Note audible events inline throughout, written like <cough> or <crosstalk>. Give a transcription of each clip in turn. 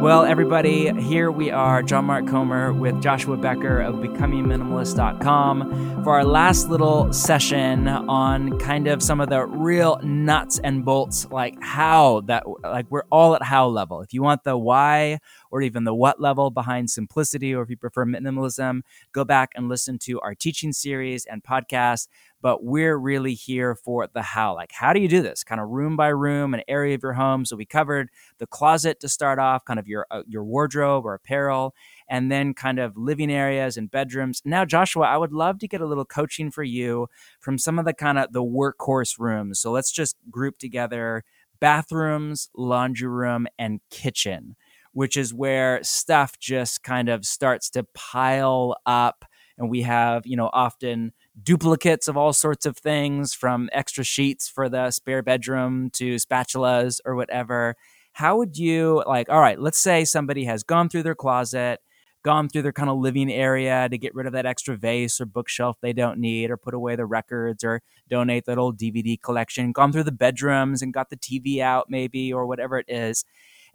Well, everybody, here we are, John Mark Comer with Joshua Becker of BecomingMinimalist.com for our last little session on kind of some of the real nuts and bolts, like how that, like we're all at how level. If you want the why or even the what level behind simplicity, or if you prefer minimalism, go back and listen to our teaching series and podcast but we're really here for the how. Like, how do you do this? Kind of room by room, an area of your home. So we covered the closet to start off, kind of your uh, your wardrobe or apparel, and then kind of living areas and bedrooms. Now, Joshua, I would love to get a little coaching for you from some of the kind of the workhorse rooms. So let's just group together bathrooms, laundry room, and kitchen. Which is where stuff just kind of starts to pile up. And we have, you know, often duplicates of all sorts of things from extra sheets for the spare bedroom to spatulas or whatever. How would you like all right let's say somebody has gone through their closet gone through their kind of living area to get rid of that extra vase or bookshelf they don't need or put away the records or donate that old dvd collection gone through the bedrooms and got the tv out maybe or whatever it is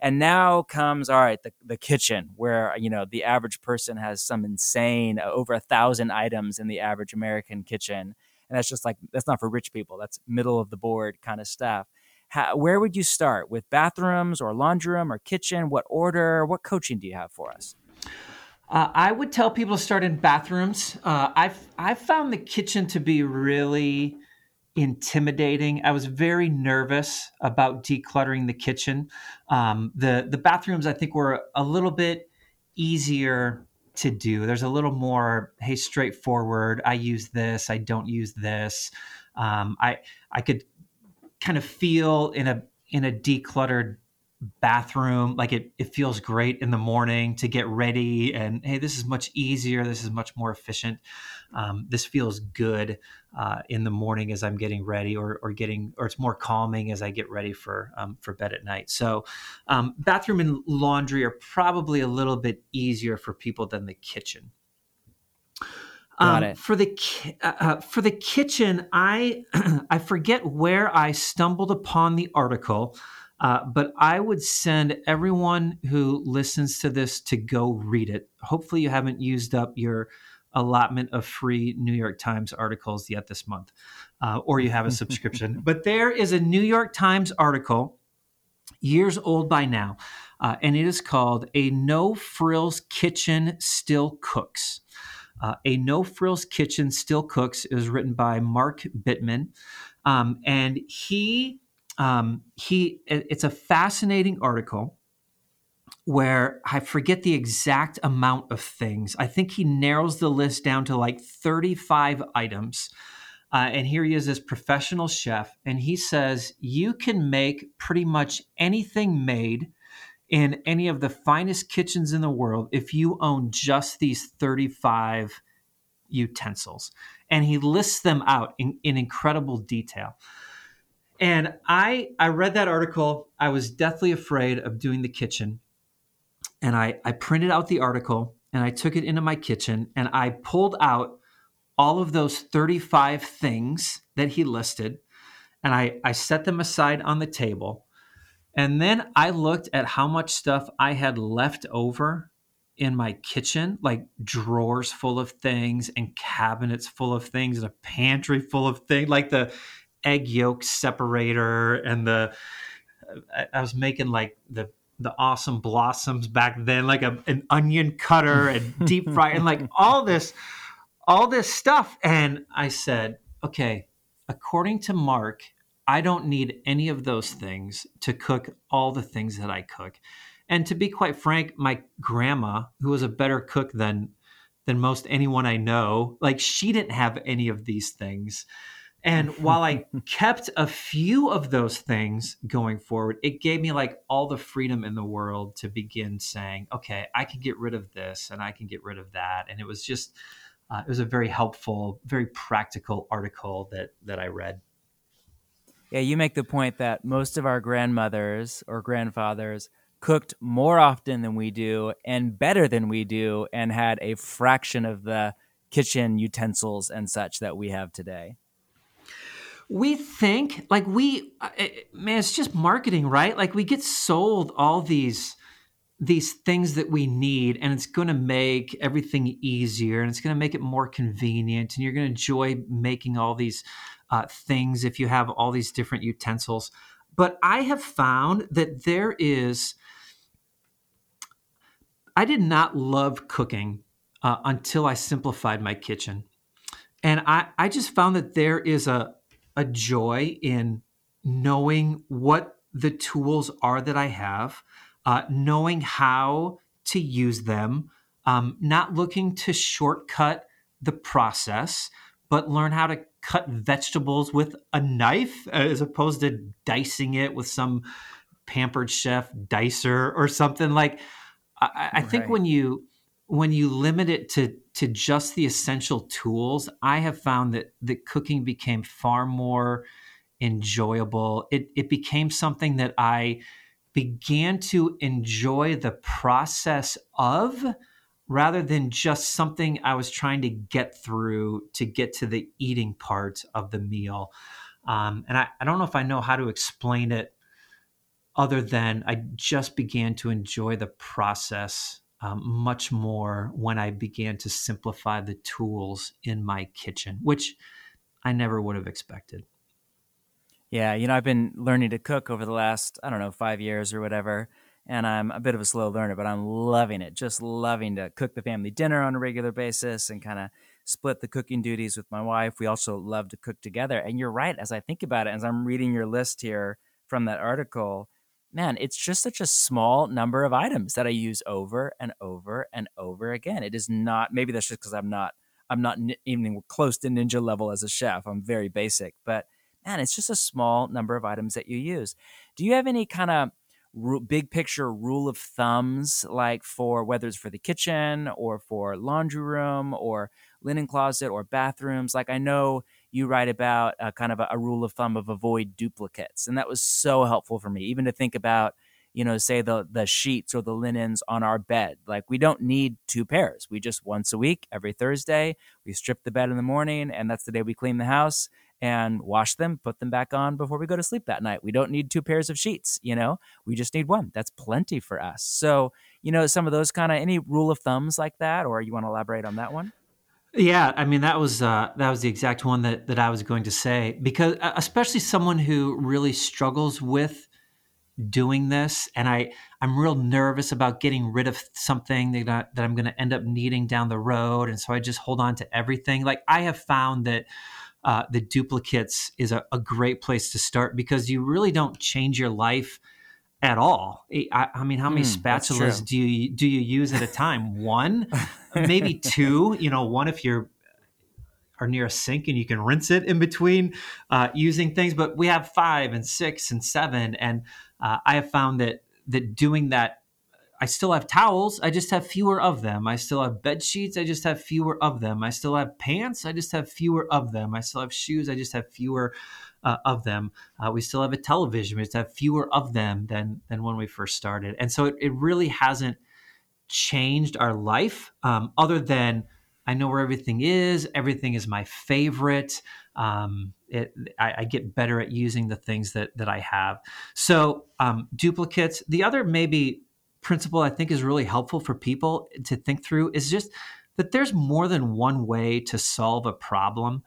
and now comes all right the, the kitchen where you know the average person has some insane uh, over a thousand items in the average american kitchen. And that's just like that's not for rich people. That's middle of the board kind of stuff. How, where would you start? With bathrooms or laundry room or kitchen? What order? What coaching do you have for us? Uh, I would tell people to start in bathrooms. Uh, I've I've found the kitchen to be really intimidating. I was very nervous about decluttering the kitchen. Um, the the bathrooms I think were a little bit easier to do. There's a little more hey straightforward. I use this. I don't use this. Um, I I could kind of feel in a in a decluttered bathroom like it, it feels great in the morning to get ready and hey this is much easier. This is much more efficient. Um, this feels good uh, in the morning as i'm getting ready or, or getting or it's more calming as i get ready for um, for bed at night. So um, bathroom and laundry are probably a little bit easier for people than the kitchen. Got um, it. For the uh, uh, for the kitchen, I <clears throat> I forget where I stumbled upon the article, uh, but I would send everyone who listens to this to go read it. Hopefully, you haven't used up your allotment of free New York Times articles yet this month, uh, or you have a subscription. <laughs> but there is a New York Times article, years old by now, uh, and it is called A No Frills Kitchen Still Cooks. Uh, a No Frills Kitchen Still Cooks is written by Mark Bittman. Um, and he um, he it's a fascinating article where I forget the exact amount of things. I think he narrows the list down to like 35 items. Uh, and here he is, this professional chef, and he says you can make pretty much anything made in any of the finest kitchens in the world if you own just these 35 utensils. And he lists them out in, in incredible detail. And I I read that article. I was deathly afraid of doing the kitchen. And I, I printed out the article and I took it into my kitchen and I pulled out all of those 35 things that he listed and I, I set them aside on the table. And then I looked at how much stuff I had left over in my kitchen, like drawers full of things and cabinets full of things and a pantry full of things, like the egg yolk separator and the I, was making like the the awesome blossoms back then, like a, an onion cutter and deep fry and like <laughs> all this all this stuff. And I said, okay, according to Mark, I don't need any of those things to cook all the things that I cook. And to be quite frank, my grandma, who was a better cook than than most anyone I know, like she didn't have any of these things. And <laughs> while I kept a few of those things going forward, it gave me like all the freedom in the world to begin saying, okay, I can get rid of this and I can get rid of that. And it was just, uh, it was a very helpful, very practical article that that I read. Yeah, you make the point that most of our grandmothers or grandfathers cooked more often than we do and better than we do and had a fraction of the kitchen utensils and such that we have today we think like we uh, man it's just marketing right? Like we get sold all these these things that we need and it's going to make everything easier and it's going to make it more convenient and you're going to enjoy making all these uh, things if you have all these different utensils. But i have found that there is i did not love cooking uh, until i simplified my kitchen. And I, I just found that there is a, a joy in knowing what the tools are that i have uh, knowing how to use them, um, not looking to shortcut the process, but learn how to cut vegetables with a knife as opposed to dicing it with some pampered chef dicer or something like I, I right. think when you when you limit it to to just the essential tools, I have found that that cooking became far more enjoyable. It it became something that I began to enjoy the process of rather than just something I was trying to get through to get to the eating part of the meal. Um, and I, I don't know if I know how to explain it other than I just began to enjoy the process um, much more when I began to simplify the tools in my kitchen, which I never would have expected. Yeah, you know, I've been learning to cook over the last, I don't know, five years or whatever. And I'm a bit of a slow learner, but I'm loving it. Just loving to cook the family dinner on a regular basis and kind of split the cooking duties with my wife. We also love to cook together. And you're right, as I think about it, as I'm reading your list here from that article, man, it's just such a small number of items that I use over and over and over again. It is not, maybe that's just because I'm not, I'm not even close to ninja level as a chef. I'm very basic, but man, it's just a small number of items that you use. Do you have any kind of big picture rule of thumbs, like for whether it's for the kitchen or for laundry room or linen closet or bathrooms? Like I know you write about a kind of a, a rule of thumb of avoid duplicates, and that was so helpful for me, even to think about you know, say the the sheets or the linens on our bed. Like we don't need two pairs. We just once a week, every Thursday, we strip the bed in the morning, and that's the day we clean the house and wash them, put them back on before we go to sleep that night. We don't need two pairs of sheets, you know, we just need one. That's plenty for us. So, you know, some of those kind of any rule of thumbs like that, or you want to elaborate on that one? Yeah, I mean that was uh, that was the exact one that that I was going to say because uh, especially someone who really struggles with doing this and I I'm real nervous about getting rid of something that I, that I'm going to end up needing down the road and so I just hold on to everything. Like I have found that uh, the duplicates is a, a, great place to start because you really don't change your life at all. I, I mean, how many mm, spatulas do you do you use at a time? One, maybe <laughs> two. You know, one if you're are near a sink and you can rinse it in between uh, using things. But we have five and six and seven, and uh, I have found that that doing that I still have towels. I just have fewer of them. I still have bed sheets. I just have fewer of them. I still have pants. I just have fewer of them. I still have shoes. I just have fewer uh, of them. Uh, we still have a television. We just have fewer of them than than when we first started. And so it, it really hasn't changed our life, um, other than I know where everything is. Everything is my favorite. Um, it, I, I, get better at using the things that that I have. So um, duplicates. The other maybe principle I think is really helpful for people to think through is just that there's more than one way to solve a problem.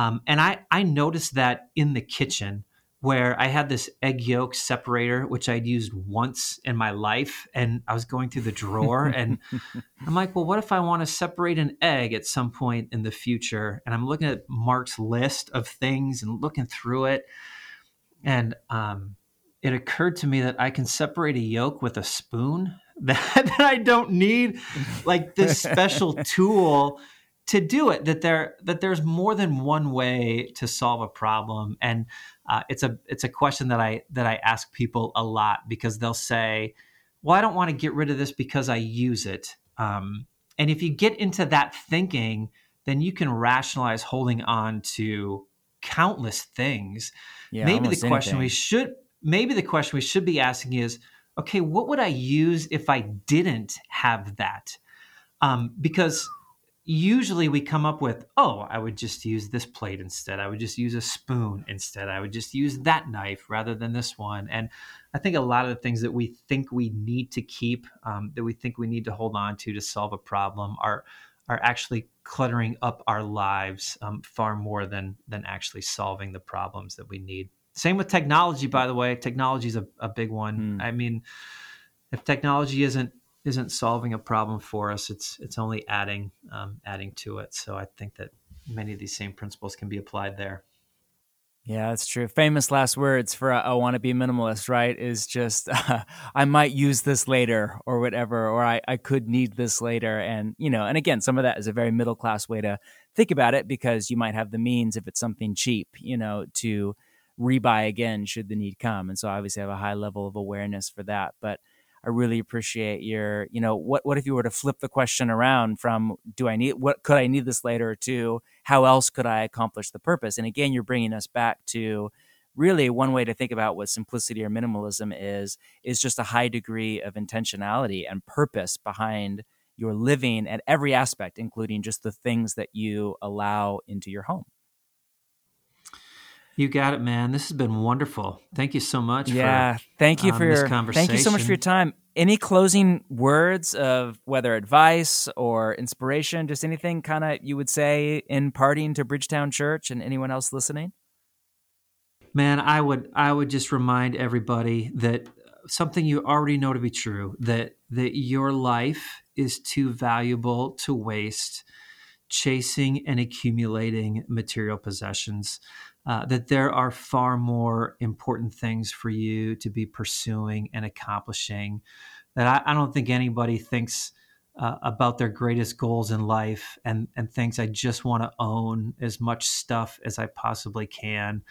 Um, and I, I noticed that in the kitchen where I had this egg yolk separator, which I'd used once in my life. And I was going through the drawer <laughs> and I'm like, well, what if I want to separate an egg at some point in the future? And I'm looking at Mark's list of things and looking through it. And um, it occurred to me that I can separate a yolk with a spoon. <laughs> That, that I don't need like this special <laughs> tool to do it. That there that there's more than one way to solve a problem, and uh, it's a it's a question that I that I ask people a lot because they'll say, "Well, I don't want to get rid of this because I use it." Um, and if you get into that thinking, then you can rationalize holding on to countless things. Yeah, Maybe the question anything. we should maybe the question we should be asking is okay, what would I use if I didn't have that? Um, because usually we come up with, oh, I would just use this plate instead. I would just use a spoon instead. I would just use that knife rather than this one. And I think a lot of the things that we think we need to keep, um, that we think we need to hold on to to solve a problem, are are actually cluttering up our lives um, far more than than actually solving the problems that we need. Same with technology, by the way. Technology is a, a big one. Mm. I mean, if technology isn't isn't solving a problem for us, it's it's only adding um, adding to it. So I think that many of these same principles can be applied there. Yeah, that's true. Famous last words for a, a be minimalist, right? Is just uh, <laughs> I might use this later or whatever, or I, I could need this later. And, you know, and again, some of that is a very middle class way to think about it because you might have the means if it's something cheap, you know, to rebuy again should the need come. And so obviously I have a high level of awareness for that. But I really appreciate your, you know, what what if you were to flip the question around from do I need what could I need this later to how else could I accomplish the purpose? And again, you're bringing us back to really one way to think about what simplicity or minimalism is is just a high degree of intentionality and purpose behind your living at every aspect including just the things that you allow into your home you got it, man. This has been wonderful. Thank you so much. Yeah, for, thank you um, for your conversation. thank you so much for your time. Any closing words of whether advice or inspiration, just anything kind of you would say in parting to Bridgetown Church and anyone else listening? Man, I would I would just remind everybody that something you already know to be true that that your life is too valuable to waste chasing and accumulating material possessions uh, that there are far more important things for you to be pursuing and accomplishing. That I, I don't think anybody thinks uh, about their greatest goals in life and and thinks I just want to own as much stuff as I possibly can.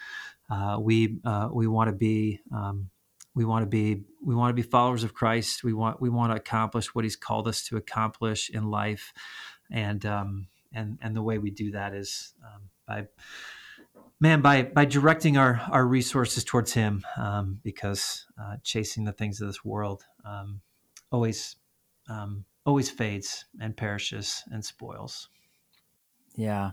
Uh, we uh, we want to be um, we want to be we want to be followers of Christ. We want we want to accomplish what He's called us to accomplish in life, and um, and and the way we do that is um, by man by by directing our our resources towards him um, because uh, chasing the things of this world um, always um, always fades and perishes and spoils. Yeah.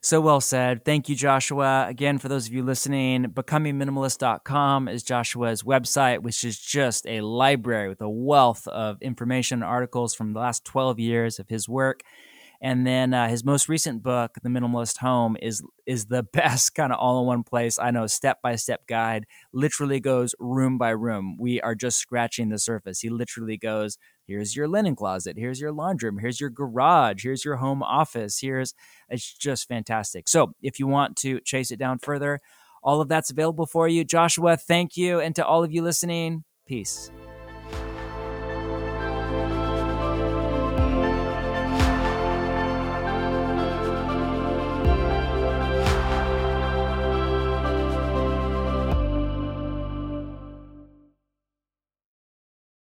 So well said. Thank you joshua again for those of you listening. Becomingminimalist.com is joshua's website which is just a library with a wealth of information and articles from the last 12 years of his work and then uh, his most recent book, The Minimalist Home, is is the <laughs> best kind of all in one place. I know step by step guide. Literally goes room by room. We are just scratching the surface. He literally goes. Here's your linen closet. Here's your laundry room. Here's your garage. Here's your home office. Here's it's just fantastic. So if you want to chase it down further, all of that's available for you. Joshua, thank you, and to all of you listening, peace.